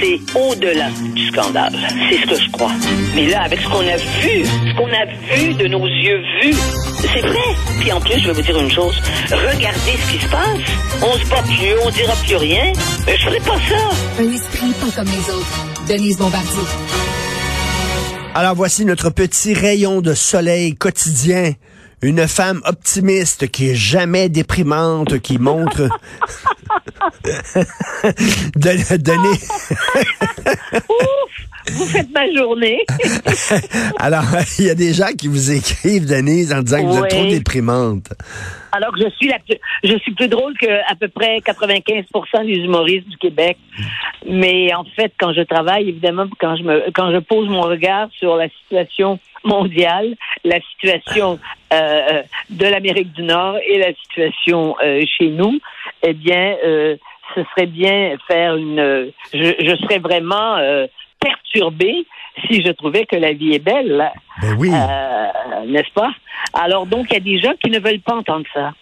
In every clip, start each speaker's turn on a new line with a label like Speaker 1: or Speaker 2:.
Speaker 1: c'est au-delà du scandale. C'est ce que je crois. Mais là, avec ce qu'on a vu, ce qu'on a vu de nos yeux vus, c'est vrai. Puis en plus, je vais vous dire une chose. Regardez ce qui se passe. On se bat plus, on dira plus rien. Mais je ferai pas ça.
Speaker 2: Un esprit pas comme les autres. Denise Bombardier.
Speaker 3: Alors voici notre petit rayon de soleil quotidien. Une femme optimiste qui est jamais déprimante, qui montre de, donner.
Speaker 1: Ouf, vous faites ma journée.
Speaker 3: Alors, il y a des gens qui vous écrivent, Denise, en disant que vous êtes trop déprimante.
Speaker 1: Alors que je suis la plus, je suis plus drôle que à peu près 95% des humoristes du Québec. Mais en fait, quand je travaille, évidemment, quand je me, quand je pose mon regard sur la situation mondiale, la situation euh, de l'Amérique du Nord et la situation euh, chez nous, eh bien, euh, ce serait bien faire une. Je, je serais vraiment euh, perturbée si je trouvais que la vie est belle,
Speaker 3: Ben oui.
Speaker 1: euh, n'est-ce pas? Alors donc, il y a des gens qui ne veulent pas entendre ça.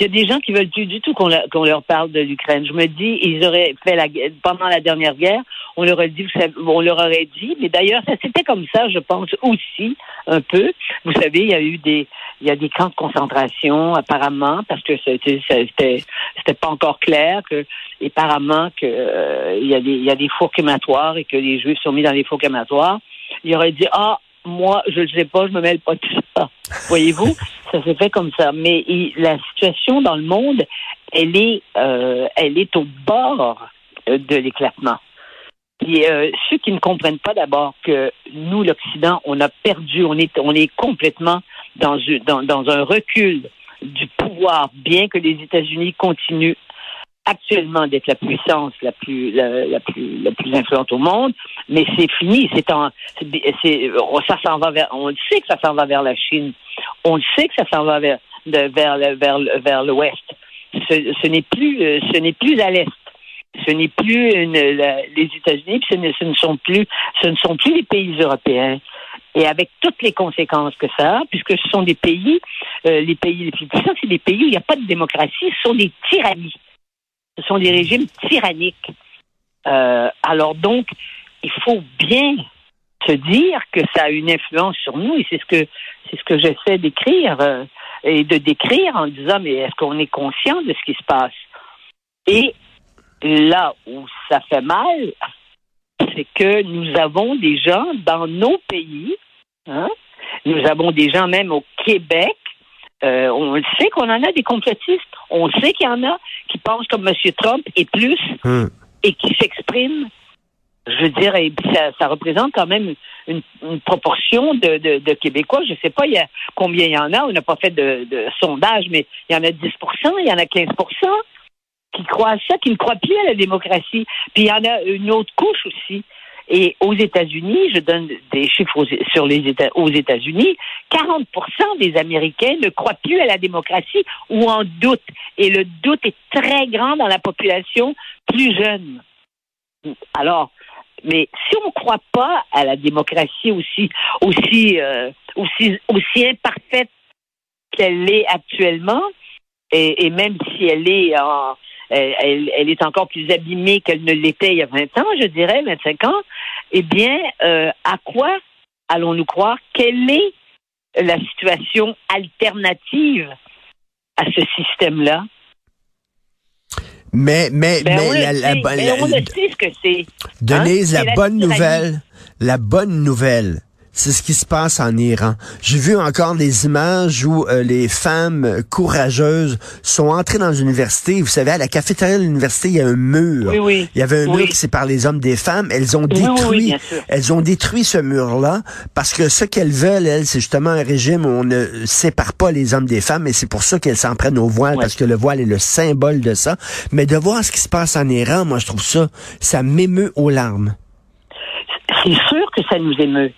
Speaker 1: Il y a des gens qui veulent plus du tout qu'on leur, parle de l'Ukraine. Je me dis, ils auraient fait la guerre- pendant la dernière guerre, on leur aurait dit, on leur aurait dit, mais d'ailleurs, ça c'était comme ça, je pense aussi un peu. Vous savez, il y a eu des, il y a des camps de concentration apparemment parce que c'était, c'était, c'était pas encore clair que, apparemment que euh, il y a des, il y a des fours crématoires et que les Juifs sont mis dans les fours crématoires. Il aurait dit, ah, moi, je ne sais pas, je me mêle pas de ça. Voyez-vous, ça s'est fait comme ça. Mais la situation dans le monde, elle est, euh, elle est au bord de l'éclatement. Et euh, ceux qui ne comprennent pas d'abord que nous, l'Occident, on a perdu, on est, on est complètement dans, dans un recul du pouvoir, bien que les États-Unis continuent actuellement d'être la puissance la plus la, la plus la plus influente au monde, mais c'est fini, c'est en ça s'en va vers on le sait que ça s'en va vers la Chine. On le sait que ça s'en va vers de, vers vers vers l'ouest. Ce, n'est plus euh, ce n'est plus à l'est. Ce n'est plus les États-Unis, ce ne, ce ne sont plus ce ne sont plus les pays européens. Et avec toutes les conséquences que ça a, puisque ce sont des pays, euh, les pays les plus puissants, c'est des pays où il n'y a pas de démocratie, ce sont des tyrannies. Ce sont des régimes tyranniques. Euh, alors donc, il faut bien se dire que ça a une influence sur nous, et c'est ce que c'est ce que j'essaie d'écrire euh, et de décrire en disant mais est-ce qu'on est conscient de ce qui se passe? Et là où ça fait mal, c'est que nous avons des gens dans nos pays, hein, nous avons des gens même au Québec, euh, on le sait qu'on en a des complotistes, on sait qu'il y en a qui pensent comme M. Trump et plus
Speaker 3: Hum.
Speaker 1: et qui s'expriment. Je veux dire, et ça, ça représente quand même une, une proportion de, de, de Québécois. Je ne sais pas il y a, combien il y en a. On n'a pas fait de, de sondage, mais il y en a 10% il y en a 15% qui croient à ça, qui ne croient plus à la démocratie. Puis il y en a une autre couche aussi. Et aux États-Unis, je donne des chiffres aux, sur les États, aux États-Unis, 40% des Américains ne croient plus à la démocratie ou en doute. Et le doute est très grand dans la population plus jeune. Alors, mais si on ne croit pas à la démocratie aussi, aussi, euh, aussi, aussi imparfaite qu'elle est actuellement, et, et même si elle est en, elle, elle- elle est encore plus abîmée qu'elle ne l'était il y a 20 ans, je dirais, 25 ans, eh bien, euh, à quoi allons-nous croire? Quelle est la situation alternative à ce système-là?
Speaker 3: Mais, mais,
Speaker 1: Ben,
Speaker 3: mais la, la
Speaker 1: ben,
Speaker 3: la-
Speaker 1: on le sait ce que c'est.
Speaker 3: Denise,
Speaker 1: Hein?
Speaker 3: la bonne nouvelle, la bonne nouvelle, c'est ce qui se passe en Iran. J'ai vu encore des images où euh, les femmes courageuses sont entrées dans l'université. Vous savez, à la cafétéria de l'université, il y a un mur.
Speaker 1: Oui, oui.
Speaker 3: Il y avait un
Speaker 1: Oui.
Speaker 3: mur qui sépare les hommes des femmes. Elles ont détruit, elles ont détruit ce mur-là parce que ce qu'elles veulent, elles, c'est justement un régime où on ne sépare pas les hommes des femmes et c'est pour ça qu'elles s'en prennent au voile parce que le voile est le symbole de ça. Mais de voir ce qui se passe en Iran, moi, je trouve ça, ça m'émeut aux larmes.
Speaker 1: C'est sûr que ça nous émeut.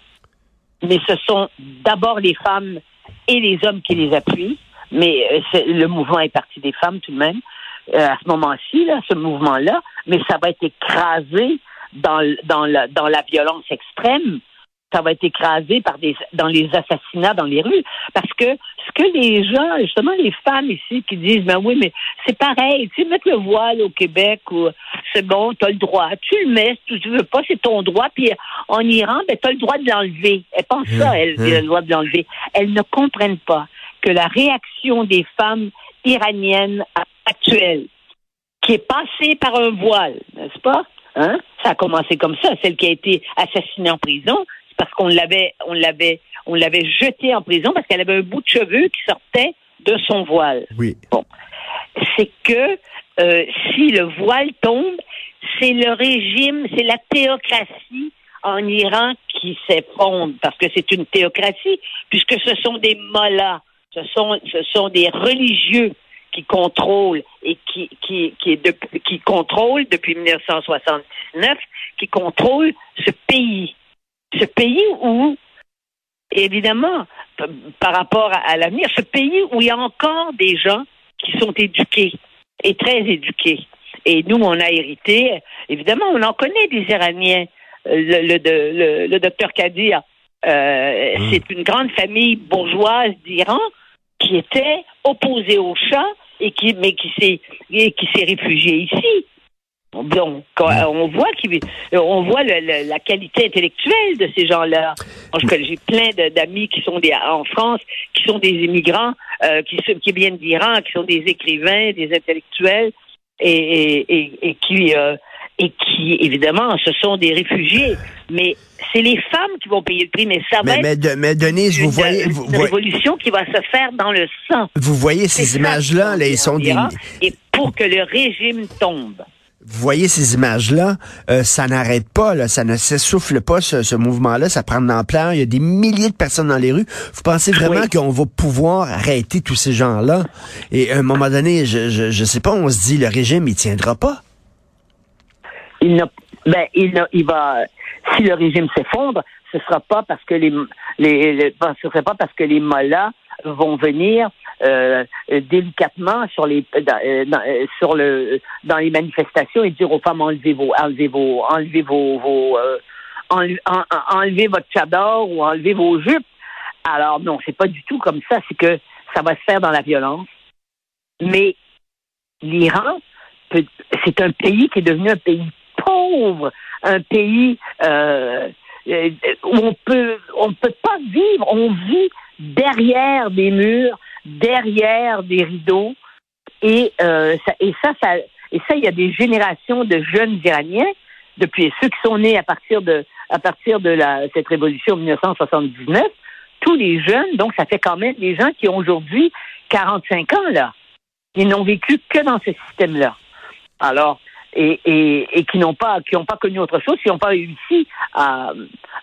Speaker 1: Mais ce sont d'abord les femmes et les hommes qui les appuient. Mais euh, le mouvement est parti des femmes tout de même. euh, à ce moment-ci, là, ce mouvement-là, mais ça va être écrasé dans, dans, la, dans la violence extrême. Ça va être écrasé par des, dans les assassinats dans les rues. Parce que ce que les gens, justement les femmes ici, qui disent, ben oui, mais c'est pareil, tu sais, mettre le voile au Québec ou c'est bon, tu as le droit. Tu le mets, si tu veux pas, c'est ton droit. Puis en Iran, ben, tu as le droit de l'enlever. Elle pense ça, elle, elle a le droit de l'enlever. Elles ne comprennent pas que la réaction des femmes iraniennes actuelles, qui est passée par un voile, n'est-ce pas? Hein? Ça a commencé comme ça. Celle qui a été assassinée en prison, parce qu'on l'avait, on l'avait, on l'avait jetée en prison parce qu'elle avait un bout de cheveux qui sortait de son voile.
Speaker 3: Oui.
Speaker 1: Bon. C'est que euh, si le voile tombe, c'est le régime, c'est la théocratie en Iran qui s'effondre parce que c'est une théocratie puisque ce sont des mollahs, ce sont ce sont des religieux qui contrôlent et qui qui qui, de, qui contrôlent depuis 1979 qui contrôlent ce pays, ce pays où évidemment par rapport à, à l'avenir, ce pays où il y a encore des gens qui sont éduqués et très éduqués. Et nous, on a hérité, évidemment, on en connaît des Iraniens. Le, le, le, le docteur Kadir, euh,
Speaker 3: Mmh.
Speaker 1: c'est une grande famille bourgeoise d'Iran qui était opposée au Shah et qui, mais qui s'est, et qui s'est réfugiée ici. Donc, quand- on voit qu'il, on voit le- le- la qualité intellectuelle de ces gens-là. Connais- j'ai plein d'amis qui sont des, en France, qui sont des immigrants, euh, qui, viennent d'Iran, qui sont des écrivains, des intellectuels, et, et, et, et qui, euh, et qui, évidemment, ce sont des réfugiés. Mais c'est les femmes qui vont payer le prix, mais ça va
Speaker 3: Mais,
Speaker 1: être
Speaker 3: mais, de- mais Denise,
Speaker 1: une,
Speaker 3: vous voyez, vous,
Speaker 1: une révolution qui va se faire dans le sang.
Speaker 3: vous voyez ces images-là, là, ils sont des,
Speaker 1: Et pour que le régime tombe.
Speaker 3: Vous voyez ces images-là, euh, ça n'arrête pas, là, ça ne s'essouffle pas, ce, ce mouvement-là, ça prend de l'ampleur, il y a des milliers de personnes dans les rues. Vous pensez vraiment
Speaker 1: Oui.
Speaker 3: qu'on va pouvoir arrêter tous ces gens-là? Et à un moment donné, je, je, je sais pas, on se dit, le régime, il tiendra pas?
Speaker 1: il n'a ben il n'a- il va si le régime s'effondre, ce sera pas parce que les les, les- ben, ce sera pas parce que les mollahs vont venir euh, délicatement sur les dans, euh, dans, euh, sur le dans les manifestations et dire aux femmes enlevez vos enlevez vos enlevez vos, vos enle- en- en- enlevez votre chador ou enlevez vos jupes. Alors non, c'est pas du tout comme ça, c'est que ça va se faire dans la violence. Mais l'Iran, c'est un pays qui est devenu un pays pauvre, un pays où on peut on peut pas vivre, on vit derrière des murs, derrière des rideaux, et euh, ça, et ça, ça et ça, il y a des générations de jeunes Iraniens, depuis ceux qui sont nés à partir de à partir de cette révolution de 1979, tous les jeunes, donc ça fait quand même des gens qui ont aujourd'hui 45 ans là, ils n'ont vécu que dans ce système-là. Alors, et, et, et qui n'ont pas qui n'ont pas connu autre chose, qui n'ont pas réussi à,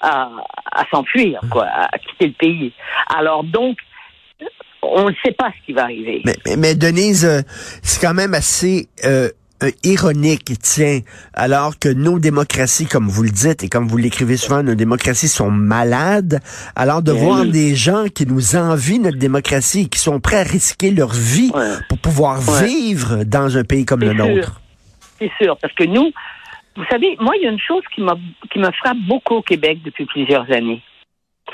Speaker 1: à, à s'enfuir, quoi, à quitter le pays. Alors donc, on ne sait pas ce qui va arriver.
Speaker 3: Mais, mais, mais Denise, euh, c'est quand même assez euh, euh, ironique, tiens, alors que nos démocraties, comme vous le dites et comme vous l'écrivez souvent, nos démocraties sont malades, alors de
Speaker 1: Ben
Speaker 3: voir des gens qui nous envient notre démocratie qui sont prêts à risquer leur vie
Speaker 1: Ouais.
Speaker 3: pour pouvoir
Speaker 1: Ouais.
Speaker 3: vivre dans un pays comme le nôtre.
Speaker 1: C'est sûr, parce que nous, vous savez, moi, il y a une chose qui m'a qui me frappe beaucoup au Québec depuis plusieurs années.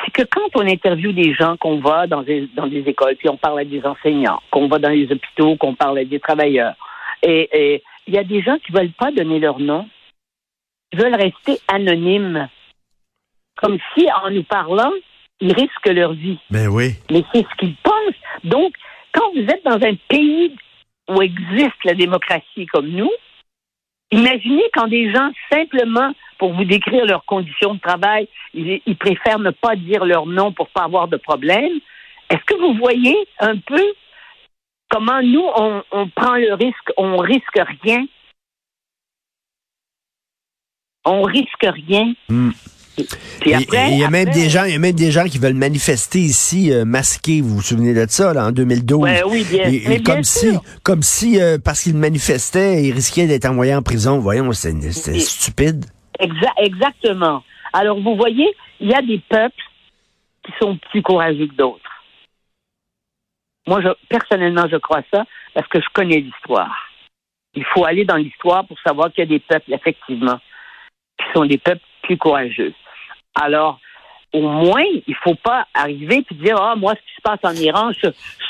Speaker 1: C'est que quand on interviewe des gens, qu'on va dans des, dans des écoles, puis on parle à des enseignants, qu'on va dans les hôpitaux, qu'on parle à des travailleurs, et il y a des gens qui veulent pas donner leur nom, qui veulent rester anonymes, comme si en nous parlant, ils risquent leur vie
Speaker 3: Ben oui.
Speaker 1: mais c'est ce qu'ils pensent. Donc, quand vous êtes dans un pays où existe la démocratie comme nous, imaginez quand des gens, simplement pour vous décrire leurs conditions de travail, ils, préfèrent ne pas dire leur nom pour pas avoir de problème. Est-ce que vous voyez un peu comment nous, on, on prend le risque, on risque rien? On risque rien.
Speaker 3: Hmm.
Speaker 1: Puis après,
Speaker 3: il y a même des gens, il y a même des gens qui veulent manifester ici euh, masqués. Vous vous souvenez de ça là en 2012
Speaker 1: Ouais, oui, bien,
Speaker 3: Et- et
Speaker 1: mais bien
Speaker 3: comme si,
Speaker 1: sûr.
Speaker 3: comme si euh, parce qu'ils manifestaient, ils risquaient d'être envoyés en prison. Voyons, c'est stupide.
Speaker 1: Exa- exactement. Alors, vous voyez, il y a des peuples qui sont plus courageux que d'autres. Moi, je, personnellement, je crois ça parce que je connais l'histoire. Il faut aller dans l'histoire pour savoir qu'il y a des peuples, effectivement, qui sont des peuples plus courageux. Alors, au moins, il faut pas arriver et dire ah moi ce qui se passe en Iran, je,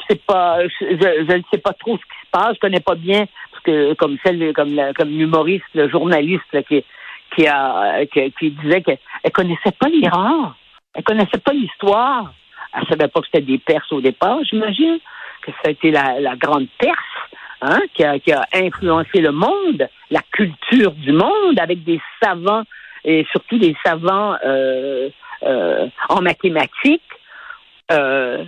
Speaker 1: sais pas, je, ne sais pas trop ce qui se passe, je connais pas bien, je que comme celle comme la, comme l'humoriste, le journaliste là, qui qui a qui, qui disait qu'elle connaissait pas l'Iran, elle connaissait pas l'histoire, elle savait pas que c'était des Perses au départ, j'imagine que ça a été la, la grande Perse. Hein, qui, a, qui a influencé le monde, la culture du monde, avec des savants et surtout des savants euh, euh, en mathématiques. Euh,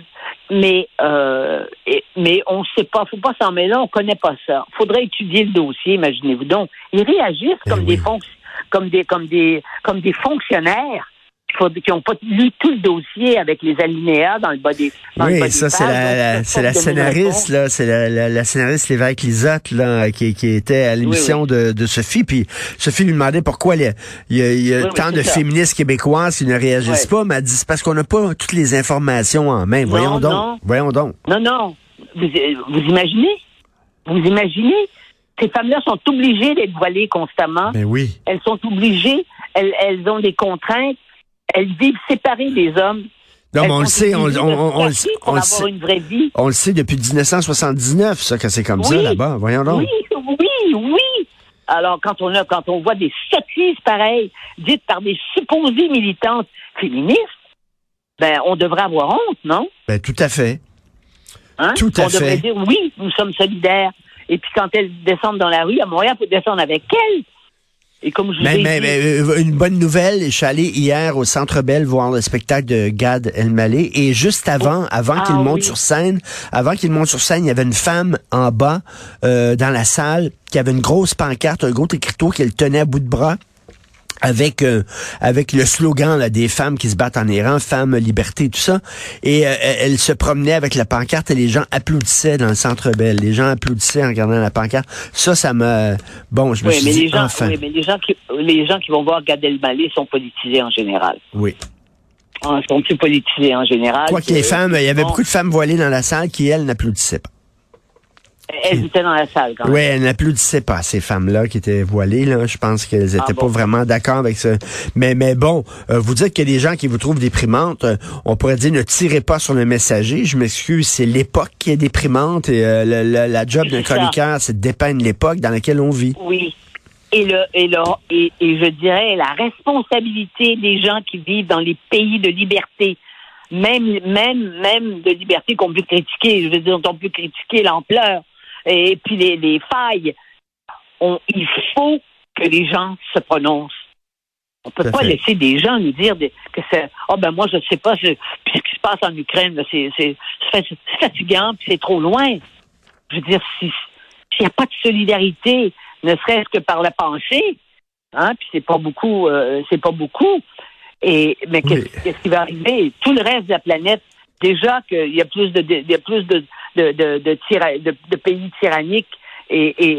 Speaker 1: mais euh, et, mais on ne sait pas, faut pas s'en mêler, on connaît pas ça. Faudrait étudier le dossier, imaginez-vous donc. Ils réagissent
Speaker 3: Eh
Speaker 1: comme
Speaker 3: oui.
Speaker 1: des comme des comme des comme des fonctionnaires qui n'ont pas lu tout le dossier avec les alinéas dans le bas des dans le bas
Speaker 3: Oui, ça, c'est la, la- scénariste, là, c'est la, la, la scénariste Lévesque Lisotte, là, qui, qui était à l'émission de, de Sophie, puis Sophie lui demandait pourquoi il y a, y
Speaker 1: Oui,
Speaker 3: tant de
Speaker 1: ça.
Speaker 3: féministes québécoises qui ne réagissent pas, mais elle dit, c'est parce qu'on n'a pas toutes les informations en main. Voyons donc,
Speaker 1: non.
Speaker 3: voyons donc.
Speaker 1: Non, non. Vous, vous imaginez? Vous imaginez? Ces femmes-là sont obligées d'être voilées constamment.
Speaker 3: Ben oui.
Speaker 1: Elles sont obligées. Elles, elles ont des contraintes. Elles vivent séparées des hommes.
Speaker 3: Non, mais on le sait, on, le sait, on le sait. depuis 1979, ça, que c'est comme ça là-bas. Voyons donc.
Speaker 1: Oui, oui, oui. Alors, quand on a, quand on voit des sottises pareilles, dites par des supposées militantes féministes, ben, on devrait avoir honte, non?
Speaker 3: Ben, tout à fait.
Speaker 1: Hein?
Speaker 3: Tout à
Speaker 1: on devrait
Speaker 3: fait.
Speaker 1: dire oui, nous sommes solidaires. Et puis quand elles descendent dans la rue, à Montréal, il faut descendre avec elles. Et comme je vous
Speaker 3: Mais,
Speaker 1: ai
Speaker 3: mais,
Speaker 1: dit,
Speaker 3: mais, euh, une bonne nouvelle, je suis allé hier au Centre Bell voir le spectacle de Gad Elmaleh. Et juste avant, avant
Speaker 1: Ah,
Speaker 3: qu'il monte
Speaker 1: oui.
Speaker 3: sur scène, avant qu'il monte sur scène, il y avait une femme en bas euh, dans la salle qui avait une grosse pancarte, un gros écriteau qu'elle tenait à bout de bras avec euh, avec le slogan là, des femmes qui se battent en Iran, femmes, liberté, tout ça. Et euh, elle se promenait avec la pancarte et les gens applaudissaient dans le Centre Bell. Les gens applaudissaient en regardant la pancarte. Ça, ça m'a... Bon, je me
Speaker 1: oui,
Speaker 3: suis
Speaker 1: mais
Speaker 3: dit,
Speaker 1: les gens,
Speaker 3: enfin,
Speaker 1: oui, mais les gens qui, les gens qui vont voir Gad Elmaleh sont politisés en général.
Speaker 3: oui.
Speaker 1: Hein, sont plus politisés en général?
Speaker 3: Quoique
Speaker 1: que-
Speaker 3: les femmes, il y avait beaucoup de femmes voilées dans la salle qui, elles, n'applaudissaient pas.
Speaker 1: Elles étaient dans la salle quand même.
Speaker 3: Oui, elles n'applaudissaient pas, ces femmes-là qui étaient voilées. Là. Je pense qu'elles étaient
Speaker 1: Ah
Speaker 3: pas vraiment d'accord avec ça. Mais, mais bon, euh, vous dites qu'il y a des gens qui vous trouvent déprimantes. euh, on pourrait dire ne tirez pas sur le messager. Je m'excuse, c'est l'époque qui est déprimante et euh, la job d'un chroniqueur, c'est de dépeindre l'époque dans laquelle on vit.
Speaker 1: Oui. Et le, et le, et, et je dirais la responsabilité des gens qui vivent dans les pays de liberté, même, même, même de liberté qu'on peut critiquer, je veux dire, on peut critiquer l'ampleur et puis les, les failles. On, il faut que les gens se prononcent. On peut pas
Speaker 3: fait.
Speaker 1: laisser des gens nous dire des- que c'est oh ben moi je sais pas ce qui se passe en Ukraine c'est c'est c'est fat- c'est fatigant puis c'est trop loin. Je veux dire si s'il n'y a pas de solidarité, ne serait-ce que par la pensée, hein, puis c'est pas beaucoup, euh, c'est pas beaucoup. Et mais qu'est-ce
Speaker 3: Oui.
Speaker 1: qu'est-ce qui va arriver? Tout le reste de la planète, déjà qu'il y a plus de, de- il y a plus de de de, de, tyra- de- de pays tyranniques et, et,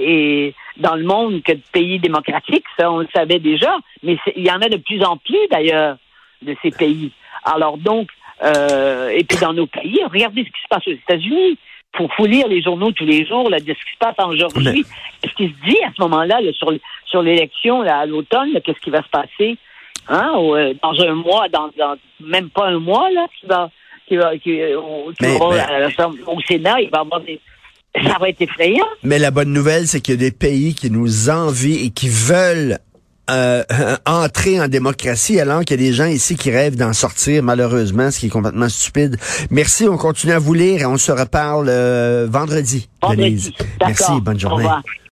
Speaker 1: et dans le monde que de pays démocratiques, ça on le savait déjà. Mais il y en a de plus en plus d'ailleurs de ces pays. Alors donc, euh, et puis dans nos pays, regardez ce qui se passe aux États-Unis. Faut, faut lire les journaux tous les jours là, de ce qui se passe en Géorgie. Qu'est-ce qui se dit à ce moment-là là, sur, sur l'élection là, à l'automne? Qu'est-ce qui va se passer? Hein, au, euh, dans un mois, dans, dans même pas un mois, là, qui va, qui va, qui, au, qui
Speaker 3: Mais-
Speaker 1: à au Sénat, il va avoir des. Ça va être effrayant.
Speaker 3: Mais la bonne nouvelle, c'est qu'il y a des pays qui nous envient et qui veulent euh, entrer en démocratie, alors qu'il y a des gens ici qui rêvent d'en sortir, malheureusement, ce qui est complètement stupide. Merci, on continue à vous lire et on se reparle euh, vendredi.
Speaker 1: Vendredi.
Speaker 3: Merci, bonne
Speaker 1: Au
Speaker 3: journée.
Speaker 1: revoir.